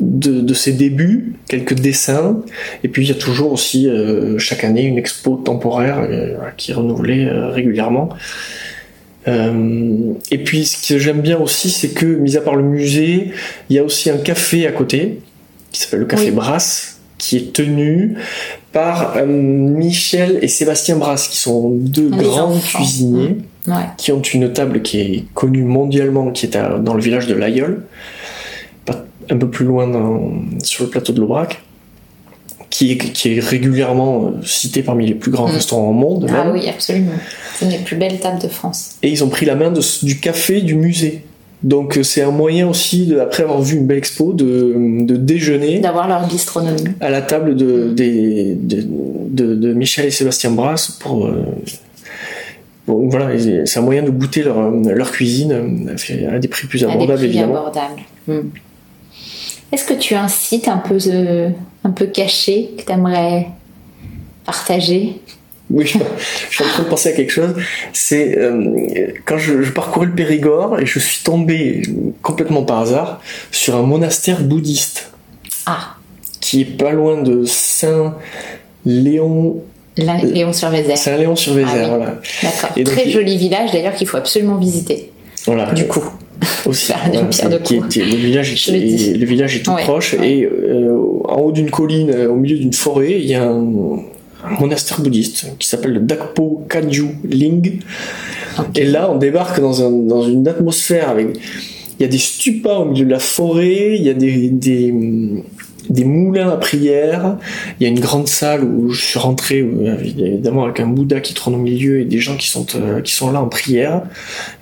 S6: de, de ses débuts, quelques dessins, et puis il y a toujours aussi euh, chaque année une expo temporaire euh, qui est renouvelée euh, régulièrement. Et puis ce que j'aime bien aussi, c'est que, mis à part le musée, il y a aussi un café à côté, qui s'appelle le Café
S1: Oui.
S6: Brasse, qui est tenu par Michel et Sébastien Brasse, qui sont deux
S1: les
S6: grands
S1: enfants.
S6: cuisiniers
S1: Ouais.
S6: qui ont une table qui est connue mondialement, qui est à- dans le village de l'Aïeul, un peu plus loin dans- sur le plateau de l'Aubrac, qui est, qui est régulièrement euh, cité parmi les plus grands
S1: Mm.
S6: restaurants au monde.
S1: Ah
S6: même.
S1: oui, absolument. C'est une des plus belles tables de France.
S6: Et ils ont pris la main de, du café du musée. Donc euh, c'est un moyen aussi, de, après avoir vu une belle expo, de, de déjeuner
S1: D'avoir leur bistronomie.
S6: à la table de, de, Michel et Sébastien Brasse pour... euh, bon, voilà, c'est un moyen de goûter leur, leur cuisine à des prix plus
S1: à des
S6: abordables
S1: prix
S6: évidemment.
S1: abordables. Hmm. Est-ce que tu as un site un peu, euh, un peu caché que tu aimerais partager?
S6: Oui, je, je suis en train de penser à quelque chose. C'est euh, quand je, je parcourais le Périgord et je suis tombé complètement par hasard sur un monastère bouddhiste
S1: Ah,
S6: qui est pas loin de Saint Léon,
S1: la- Léon sur Vézère.
S6: Saint Léon sur Vézère,
S1: Ah oui.
S6: voilà.
S1: D'accord.
S6: Donc,
S1: Très
S6: il-
S1: joli village d'ailleurs qu'il faut absolument visiter.
S6: Voilà.
S1: Du coup,
S6: aussi.
S1: Pierre de
S6: qui était- le village est,
S1: dis.
S6: le village est tout
S1: Ouais,
S6: proche
S1: ouais.
S6: et euh, en haut d'une colline, euh, au milieu d'une forêt, il y a un, un monastère bouddhiste qui s'appelle le Dakpo Kagyu Ling. Et là, on débarque dans, un- dans une atmosphère avec. Il y a des stupas au milieu de la forêt, il y a des, des, des moulins à prière, il y a une grande salle où je suis rentré, où, euh, évidemment avec un Bouddha qui trône au milieu et des gens qui sont, euh, qui sont là en prière.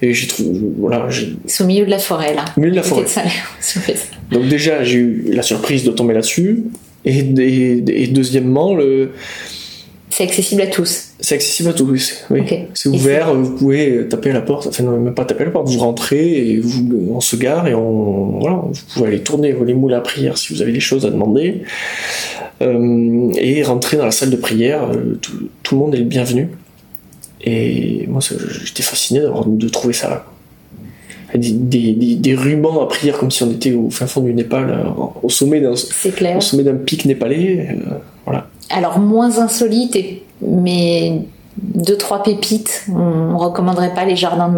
S6: Et j'ai trouvé. Voilà,
S1: au milieu de la forêt là.
S6: au milieu de la forêt.
S1: de.
S6: Donc déjà, j'ai eu la surprise de tomber là-dessus. Et, et, et deuxièmement, le,
S1: C'est accessible à tous.
S6: c'est accessible à tous. Oui. C'est ouvert, vous pouvez taper à la porte. Enfin, non, même pas taper à la porte. Vous rentrez et vous, on se gare et on, voilà, vous pouvez aller tourner les moules à prière si vous avez des choses à demander. Euh, et rentrer dans la salle de prière. euh, Tout, tout le monde est le bienvenu. Et moi, j'étais fasciné de trouver ça là. Des, des, des, rubans à prière comme si on était au fin fond du Népal, euh, au sommet d'un,
S1: clair.
S6: au sommet d'un pic népalais. euh, voilà.
S1: Alors moins insolite, et- mais deux trois pépites. On recommanderait pas les jardins de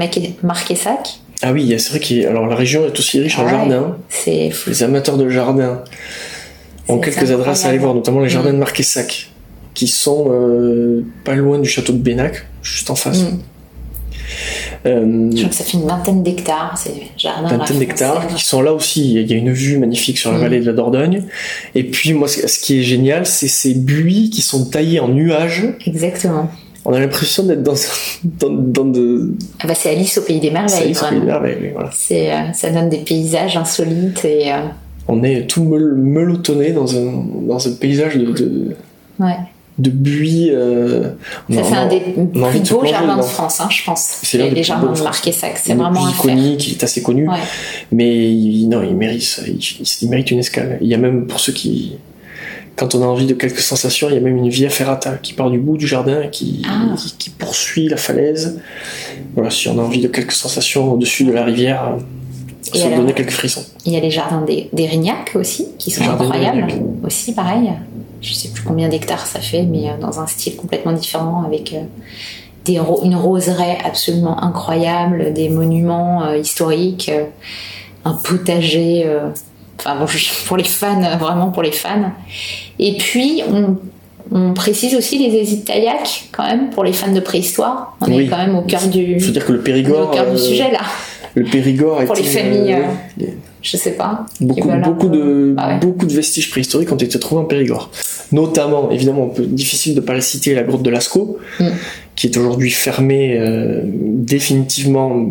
S1: Marquessac.
S6: Ah oui, c'est vrai que alors la région est aussi riche en
S1: Ah ouais.
S6: jardins.
S1: C'est fou.
S6: Les amateurs de jardin ont quelques adresses à aller voir, notamment les jardins
S1: Mm.
S6: de Marquessac. qui sont euh, pas loin du château de Bénac, juste en face.
S1: Mm.
S6: Euh,
S1: Je crois que ça fait une vingtaine d'hectares, c'est jardin.
S6: vingtaine d'hectares qui sont là aussi. Il y a une vue magnifique sur la
S1: Mm.
S6: vallée de la Dordogne. Et puis moi, ce qui est génial, c'est ces buis qui sont taillés en nuages.
S1: Exactement.
S6: On a l'impression d'être dans, dans, dans de...
S1: Ah bah, c'est Alice au pays des merveilles,
S6: y est, c'est
S1: vraiment.
S6: une merveille, oui, voilà.
S1: C'est, euh, ça donne des paysages insolites et euh,
S6: On est tout melottonné dans un, dans un paysage de, de,
S1: ouais.
S6: De buis. euh,
S1: Ça, c'est un des plus
S6: de
S1: beaux jardins de. France, hein, je pense.
S6: C'est
S1: les jardins de Marquessac, c'est vraiment
S6: iconique, il est assez connu.
S1: Ouais.
S6: Mais il, non, il mérite, ça, il, il mérite une escale. Il y a même pour ceux qui, quand on a envie de quelques sensations, il y a même une via ferrata qui part du bout du jardin et qui,
S1: Ah.
S6: qui, qui poursuit la falaise. Voilà, si on a envie de quelques sensations au-dessus de la rivière,
S1: Et
S6: ça donner quelques frissons.
S1: Il y a les jardins des, des Rignac aussi, qui sont incroyables. Aussi, pareil. Je sais plus combien d'hectares ça fait, mais euh, dans un style complètement différent, avec euh, des ro- une roseraie absolument incroyable, des monuments euh, historiques, un potager. Enfin bon, pour les fans, vraiment pour les fans. Et puis, on, on précise aussi les Taillac, quand même, pour les fans de préhistoire. On
S6: Oui.
S1: est quand même au cœur du,
S6: Il faut dire que le Périgord,
S1: au cœur
S6: euh,
S1: du sujet, là.
S6: le Périgord
S1: Pour les familles,
S6: euh,
S1: euh, Je sais pas.
S6: Beaucoup, beaucoup, de,
S1: Ah ouais.
S6: beaucoup de vestiges préhistoriques ont été trouvés en Périgord. Notamment, évidemment, on peut, difficile de ne pas la citer, la grotte de Lascaux,
S1: Mm.
S6: qui est aujourd'hui fermée euh, définitivement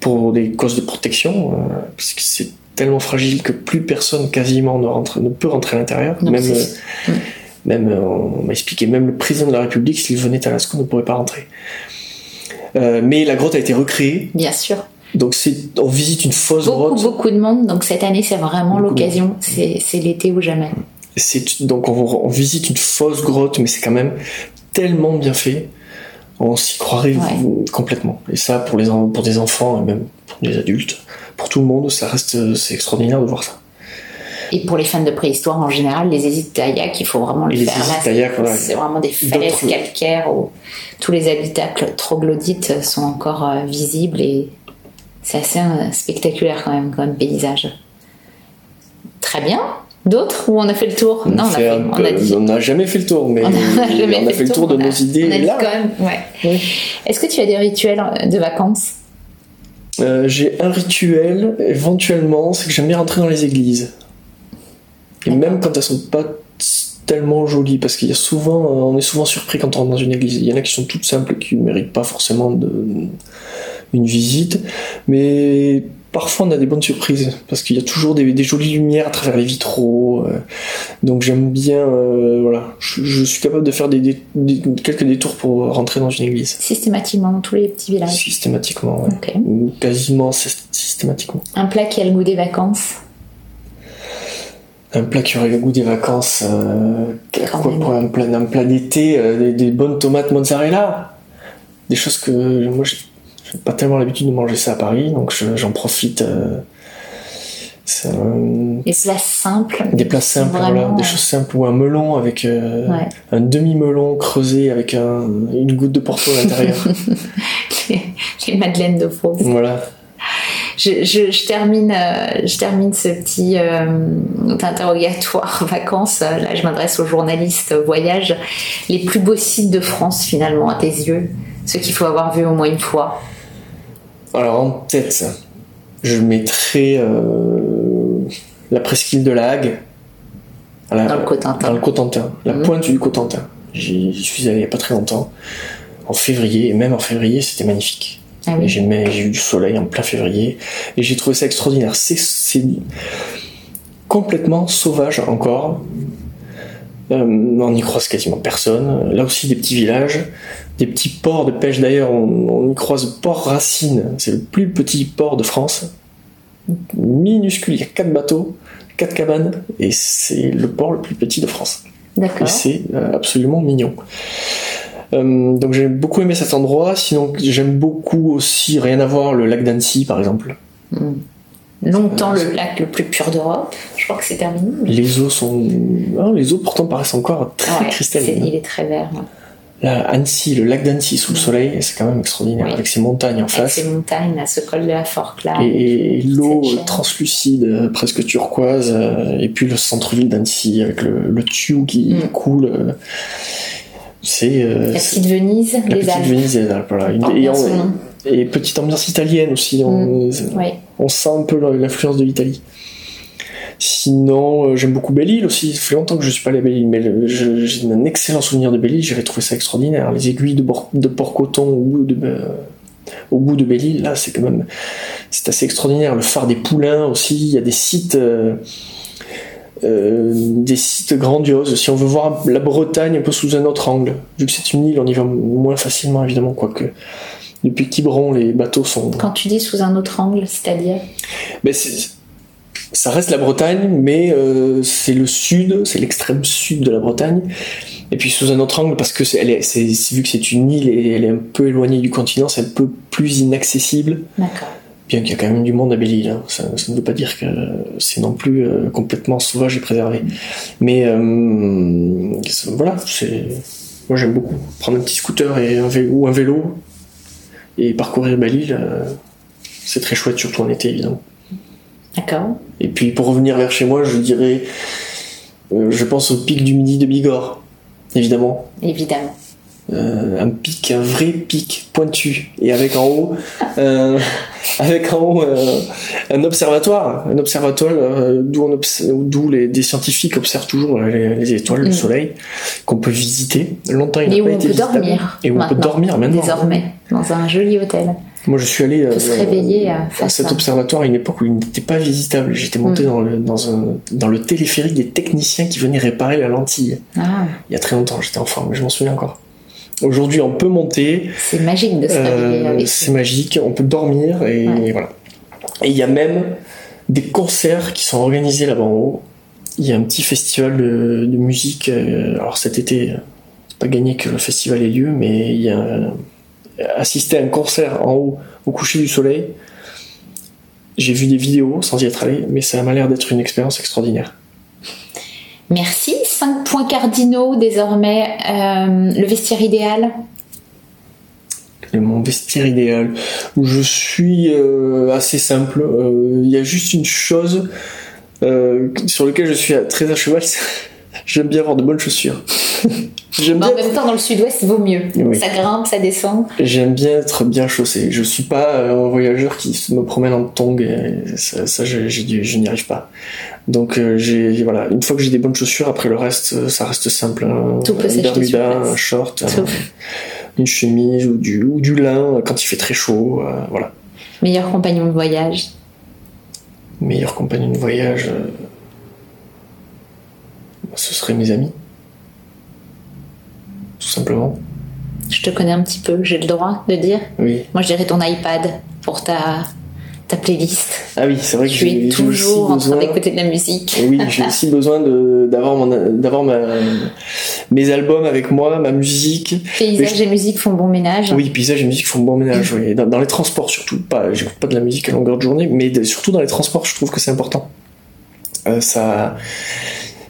S6: pour des causes de protection, euh, parce que c'est tellement fragile que plus personne quasiment ne, rentre, ne peut rentrer à l'intérieur. Même, euh, même euh, on m'a expliqué, même le président de la République, s'il venait à Lascaux, ne pourrait pas rentrer. Mais la grotte a été recréée,
S1: Bien sûr.
S6: Donc c'est, on visite une fausse
S1: Beaucoup,
S6: grotte.
S1: beaucoup de monde. Donc cette année, c'est vraiment
S6: Beaucoup
S1: l'occasion. C'est c'est l'été ou jamais.
S6: C'est donc on, on visite une fausse grotte, mais c'est quand même tellement bien fait, on s'y croirait
S1: Ouais.
S6: complètement. Et ça, pour les pour des enfants et même pour des adultes, pour tout le monde, ça reste c'est extraordinaire de voir ça.
S1: Et pour les fans de préhistoire en général, les hésites Taillac, il faut vraiment le
S6: les
S1: faire. Là,
S6: Taillac, voilà.
S1: C'est vraiment des falaises calcaires où tous les habitacles troglodytes sont encore euh, visibles et c'est assez euh, spectaculaire quand même comme paysage. Très bien. D'autres? Ou on a fait le tour? Non, on a,
S6: fait
S1: on dit.
S6: on n'a jamais fait le tour, mais
S1: On a jamais
S6: on a fait le tour de
S1: a-
S6: nos idées
S1: on a dit
S6: là.
S1: quand même, ouais. Est-ce que tu as des rituels euh, de vacances?
S6: Euh, J'ai un rituel, éventuellement, c'est que j'aime bien rentrer dans les églises. Et même quand elles sont pas tellement jolies, parce qu'il y a souvent, on est souvent surpris quand on rentre dans une église. Il y en a qui sont toutes simples, qui ne méritent pas forcément de, une visite, mais parfois on a des bonnes surprises, parce qu'il y a toujours des, des jolies lumières à travers les vitraux. euh, donc j'aime bien, euh, voilà, je, je suis capable de faire des, des- des- quelques détours pour rentrer dans une église,
S1: Systématiquement dans tous les petits villages
S6: systématiquement, ouais. Quasiment syst- systématiquement.
S1: Un plat qui a le goût des vacances?
S6: Un plat qui aurait le goût des vacances. euh, quoi pour un plat, un plat d'été, euh, des, des bonnes tomates mozzarella. Des choses que moi j'ai j'ai pas tellement l'habitude de manger ça à Paris, donc je- j'en profite. euh, un-
S1: Des plats simples.
S6: des
S1: sont
S6: simples, voilà, des
S1: euh,
S6: choses simples ou un melon avec euh,
S1: Ouais.
S6: un demi-melon creusé avec un- une goutte de porto à l'intérieur.
S1: les, les madeleines de Faux.
S6: voilà.
S1: Je, je- je termine, euh, je termine ce petit euh, interrogatoire vacances. Là, je m'adresse aux journalistes voyage. Les plus beaux sites de France, finalement, à tes yeux, ceux qu'il faut avoir vu au moins une fois.
S6: Alors en tête, je mettrais euh, la presqu'île de la Hague. La-
S1: Dans le Cotentin.
S6: Dans le Cotentin, la
S1: Mhm.
S6: pointe du Cotentin. J'y suis allé il n'y a pas très longtemps, en février, et même en février, c'était magnifique.
S1: Ah oui.
S6: J'ai eu du soleil en plein février, et j'ai trouvé ça extraordinaire. C'est- C'est complètement sauvage encore. Euh, on n'y croise quasiment personne. Là aussi, des petits villages, des petits ports de pêche. D'ailleurs, on, on y croise Port Racine. C'est le plus petit port de France. Minuscule, il y a quatre bateaux, quatre cabanes, et c'est le port le plus petit de France. Et
S1: D'accord.
S6: c'est euh, absolument mignon. Euh, donc j'ai beaucoup aimé cet endroit. Sinon, j'aime beaucoup aussi, rien à voir, le lac d'Annecy par exemple.
S1: Mm. Longtemps le lac le plus pur d'Europe. Je crois que c'est terminé. mais-
S6: Les eaux sont. ah, les eaux pourtant paraissent encore très
S1: Ouais,
S6: cristallines.
S1: il est très vert. ouais.
S6: Là, Annecy, le lac d'Annecy sous le soleil, c'est quand même extraordinaire,
S1: Oui.
S6: avec ses montagnes en
S1: Avec
S6: face.
S1: ces montagnes, là, ce col de la Forque là.
S6: Et, et l'eau
S1: chaîne.
S6: translucide, euh, presque turquoise, euh, et puis le centre-ville d'Annecy avec le, le tuyau qui
S1: Mm.
S6: coule. euh, C'est euh,
S1: La petite Venise,
S6: la
S1: les
S6: petite
S1: Alpes.
S6: Venise Alpes. Voilà. Et, petite ambiance italienne aussi. On,
S1: Oui.
S6: on sent un peu l'influence de l'Italie. Sinon, euh, j'aime beaucoup Belle-Île aussi. Ça fait longtemps que je suis pas allé à Belle-Île, mais le- je- j'ai un excellent souvenir de Belle-Île. J'avais trouvé ça extraordinaire. Les aiguilles de, Bor- de Port-Coton au bout de, euh, au bout de Belle-Île, là, c'est quand même, c'est assez extraordinaire. Le phare des Poulains aussi. Il y a des sites, euh, euh, des sites grandioses. Si on veut voir la Bretagne un peu sous un autre angle, vu que c'est une île, on y va moins facilement évidemment, quoique. Depuis Quiberon, les bateaux sont.
S1: Quand tu dis sous un autre angle, c'est-à-dire?
S6: Mais c'est- ça reste la Bretagne, mais euh, c'est le sud, c'est l'extrême sud de la Bretagne. Et puis sous un autre angle, parce que c'est, elle est, c'est, vu que c'est une île et elle est un peu éloignée du continent, c'est un peu plus inaccessible.
S1: D'accord.
S6: Bien qu'il y a quand même du monde à Belle-Île, hein. ça, ça ne veut pas dire que c'est non plus euh, complètement sauvage et préservé. Mais euh, voilà, c'est, moi j'aime beaucoup prendre un petit scooter et un vélo, ou un vélo et parcourir Belle-Île. c'est très chouette, surtout en été évidemment.
S1: D'accord.
S6: Et puis pour revenir vers chez moi, je dirais, euh, je pense au pic du midi de Bigorre, évidemment.
S1: Évidemment.
S6: Euh, un pic, un vrai pic pointu, et avec en haut, euh, avec en haut un observatoire, un observatoire d'où on obs- des scientifiques observent toujours les, les étoiles, le
S1: Mm.
S6: soleil, qu'on peut visiter. Longtemps, il
S1: Et où
S6: pas
S1: on
S6: été
S1: peut
S6: visitable.
S1: dormir.
S6: Et où on peut dormir maintenant.
S1: Désormais, dans un joli hôtel.
S6: Moi, je suis allé euh,
S1: se réveiller, euh,
S6: à cet observatoire à une époque où il n'était pas visitable. J'étais monté
S1: Mm.
S6: dans, le, dans, un, dans le téléphérique des techniciens qui venaient réparer la lentille.
S1: Ah,
S6: Il y a très longtemps, j'étais enfant, mais je m'en souviens encore. Aujourd'hui, on peut monter,
S1: c'est magique de se réveiller
S6: euh,
S1: avec
S6: c'est magique, on peut dormir et
S1: Ouais.
S6: voilà. Et il y a même des concerts qui sont organisés là-bas en haut. Il y a un petit festival de, de musique. euh, alors cet été, c'est pas gagné que le festival ait lieu, mais il y a assister à un concert en haut au coucher du soleil. J'ai vu des vidéos sans y être allé, mais ça m'a l'air d'être une expérience extraordinaire.
S1: Merci. Cinq points cardinaux désormais. Euh, le vestiaire idéal.
S6: Mon vestiaire idéal, où je suis euh, assez simple. Euh, Il y a juste une chose euh, sur laquelle je suis très à cheval. J'aime bien avoir de bonnes chaussures. J'aime
S1: Mais
S6: bien,
S1: en même temps, dans le sud-ouest, vaut mieux.
S6: Oui.
S1: Ça grimpe, ça descend.
S6: j'aime bien être bien chaussé. Je suis pas euh, un voyageur qui me promène en tongs. Et ça, ça, je, n'y arrive pas. Donc euh, j'ai voilà, une fois que j'ai des bonnes chaussures, après le reste, euh, ça reste simple. hein.
S1: Tout peut sur
S6: bermuda, un short, un- une chemise ou du, ou du lin quand il fait très chaud. euh, voilà.
S1: Meilleur compagnon de voyage.
S6: meilleur compagnon de voyage, euh, ce seraient mes amis. Tout simplement.
S1: Je te connais un petit peu, j'ai le droit de dire.
S6: Oui.
S1: Moi, je dirais ton iPad pour ta, ta playlist.
S6: Ah oui, c'est vrai que
S1: Tu
S6: j'ai
S1: es toujours en train d'écouter de la musique.
S6: Et oui, j'ai aussi besoin de- d'avoir mes albums avec moi, ma musique.
S1: Paysage
S6: Mais
S1: et musique font bon ménage.
S6: Oui, paysage et musique font bon ménage. oui. Dans, dans les transports surtout. Pas, j'écoute pas de la musique à longueur de journée, mais de- surtout dans les transports, je trouve que c'est important. Euh, ça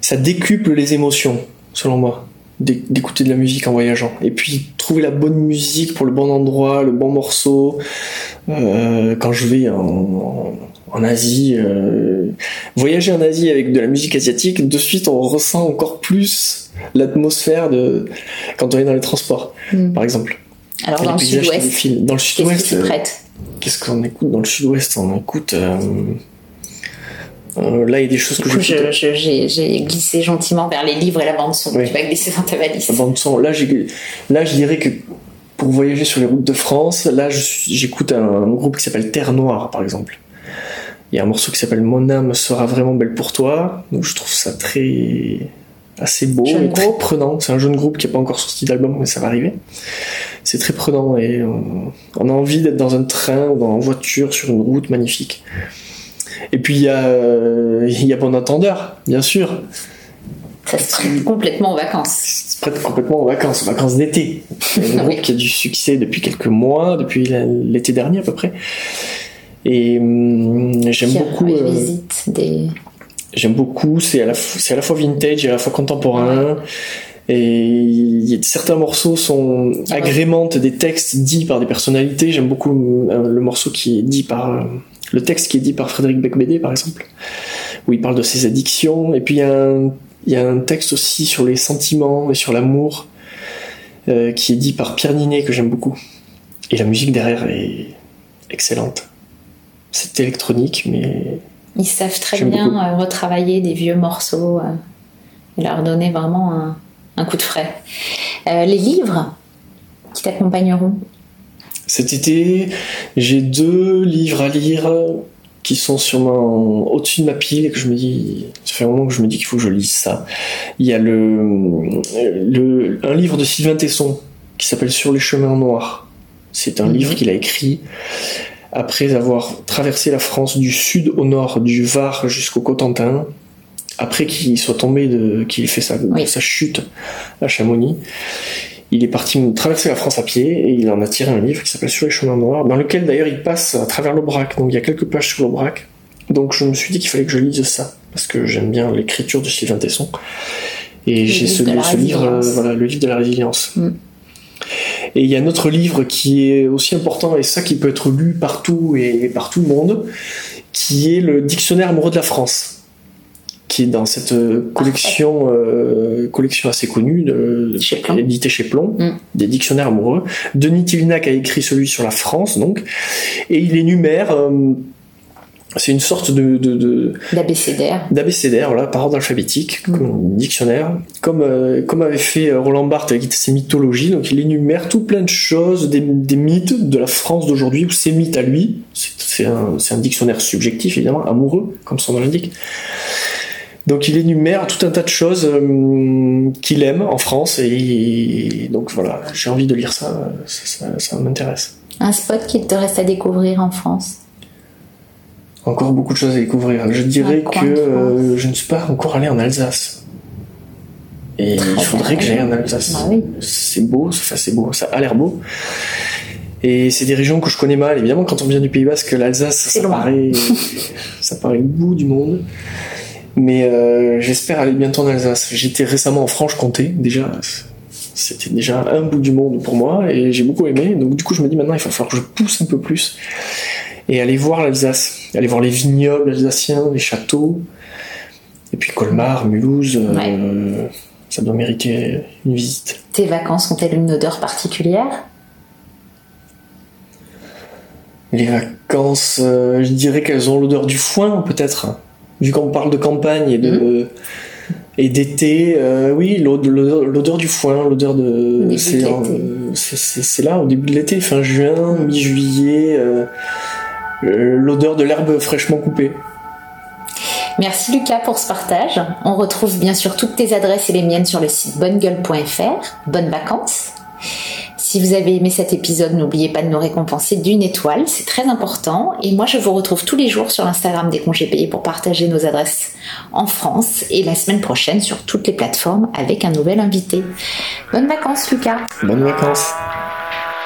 S6: ça décuple les émotions, selon moi, d'é- d'écouter de la musique en voyageant. Et puis trouver la bonne musique pour le bon endroit, le bon morceau. Euh, quand je vais en, Asie, euh, voyager en Asie avec de la musique asiatique, de suite on ressent encore plus l'atmosphère de quand on est dans les transports,
S1: Hmm.
S6: par exemple.
S1: Alors, dans le sud-ouest.
S6: Dans le sud-ouest, qu'est-ce qu'on écoute? Dans le sud-ouest On écoute. euh, euh, là, il y a des choses que
S1: coup, je- j'ai j'ai glissé gentiment vers les livres et la bande-son.
S6: Oui.
S1: Tu vas glisser dans ta valise.
S6: La bande son. Là, j'ai- là, je dirais que pour voyager sur les routes de France, là, je j'écoute un, un groupe qui s'appelle Terre Noire, par exemple. Il y a un morceau qui s'appelle Mon âme sera vraiment belle pour toi. Donc, je trouve ça très assez beau
S1: Jeune
S6: et très prenant. C'est un jeune groupe qui n'a pas encore sorti d'album, mais ça va arriver. C'est très prenant et on, on a envie d'être dans un train ou en voiture sur une route magnifique. Et puis il y a, euh, il y a bien sûr.
S1: Ça se prête complètement aux vacances.
S6: se prête complètement aux vacances, aux vacances d'été. Un groupe qui a du succès depuis quelques mois, depuis l'été dernier à peu près. Et hum, j'aime beaucoup. euh,
S1: des.
S6: j'aime beaucoup. C'est à la f- c'est à la fois vintage et à la fois contemporain. Et certains morceaux sont agrémentent des textes dits par des personnalités. J'aime beaucoup euh, le morceau qui est dit par euh, le texte qui est dit par Frédéric Becbédé, par exemple, où il parle de ses addictions. Et puis il y, a un, il y a un texte aussi sur les sentiments et sur l'amour euh, qui est dit par Pierre Ninet que j'aime beaucoup. Et la musique derrière est excellente. C'est électronique, mais
S1: Ils savent très bien
S6: beaucoup.
S1: euh, retravailler des vieux morceaux euh, et leur donner vraiment un, un coup de frais. Euh, les livres qui t'accompagneront
S6: Cet été, j'ai deux livres à lire qui sont sûrement au-dessus de ma pile et que je me dis, ça fait un moment que je me dis qu'il faut que je lise ça. Il y a le, le un livre de Sylvain Tesson qui s'appelle Sur les chemins noirs. C'est un
S1: Mhm.
S6: livre qu'il a écrit après avoir traversé la France du sud au nord, du Var jusqu'au Cotentin, après qu'il soit tombé de, qu'il ait fait sa,
S1: Oui.
S6: sa chute à Chamonix. Il est parti traverser la France à pied et il en a tiré un livre qui s'appelle Sur les chemins noirs, dans lequel d'ailleurs il passe à travers l'Aubrac. Donc il y a quelques pages sur l'Aubrac. Donc je me suis dit qu'il fallait que je lise ça parce que j'aime bien l'écriture de Sylvain Tesson. Et j'ai ce, livre, euh, voilà, le livre de la résilience.
S1: Mm.
S6: Et il y a un autre livre qui est aussi important et ça qui peut être lu partout et par tout le monde, qui est le Dictionnaire amoureux de la France, qui est dans cette collection, euh, collection assez connue, de,
S1: Chez
S6: chez Plon,
S1: Mm.
S6: des dictionnaires amoureux. Denis Tivinac a écrit celui sur la France, donc, et il énumère. euh, c'est une sorte de,
S1: d'abécédaire.
S6: d'abécédaire, voilà, par ordre alphabétique, comme un dictionnaire, comme, euh, comme avait fait Roland Barthes avec ses mythologies. Donc il énumère tout plein de choses, des, des mythes de la France d'aujourd'hui, ou ses mythes à lui. C'est- un, c'est un dictionnaire subjectif, évidemment, amoureux, comme son nom l'indique. Donc il énumère tout un tas de choses euh, qu'il aime en France, et, donc voilà, j'ai envie de lire ça, ça, ça- ça m'intéresse.
S1: Un spot qu'il te reste à découvrir en France?
S6: Encore beaucoup de choses à découvrir. Je dirais que euh, je ne suis pas encore allé en Alsace. Et
S1: Très
S6: il faudrait
S1: bien.
S6: que j'aille en Alsace.
S1: Bah oui.
S6: C'est beau, enfin c'est beau, ça a l'air beau. Et c'est des régions que je connais mal. Évidemment, quand on vient du Pays Basque, l'Alsace, ça
S1: loin.
S6: paraît, ça paraît le bout du monde. Mais euh, j'espère aller bientôt en Alsace. J'étais récemment en Franche-Comté, déjà. C'était déjà un bout du monde pour moi et j'ai beaucoup aimé. Donc du coup, je me dis maintenant, il va falloir que je pousse un peu plus et aller voir l'Alsace, aller voir les vignobles alsaciens, les châteaux, et puis Colmar, Mulhouse, euh, ça doit mériter une visite.
S1: Tes vacances ont-elles une odeur particulière?
S6: Les vacances, euh, je dirais qu'elles ont l'odeur du foin, peut-être, vu qu'on parle de campagne et de et d'été. euh, oui, l'ode- l'odeur du foin, l'odeur de,
S1: Début
S6: c'est là au début de l'été, fin juin, mi-juillet. euh, euh, l'odeur de l'herbe fraîchement coupée.
S1: Merci Lucas pour ce partage. On retrouve bien sûr toutes tes adresses et les miennes sur le site bonnegueule.fr. Bonnes vacances. Si vous avez aimé cet épisode, n'oubliez pas de nous récompenser d'une étoile, c'est très important. Et moi, je vous retrouve tous les jours sur l'Instagram des congés payés pour partager nos adresses en France et la semaine prochaine sur toutes les plateformes avec un nouvel invité. Bonnes vacances, Lucas.
S6: Bonnes vacances.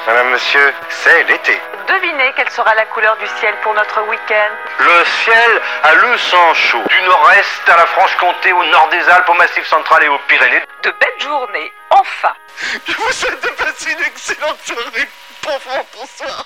S5: Madame, monsieur, c'est l'été.
S2: Devinez quelle sera la couleur du ciel pour notre week-end
S3: Le ciel a le sang chaud. Du nord-est à la Franche-Comté, au nord des Alpes, au Massif central et aux Pyrénées.
S2: De belles journées, enfin
S5: Je vous souhaite de passer une excellente soirée. Bon, bonsoir.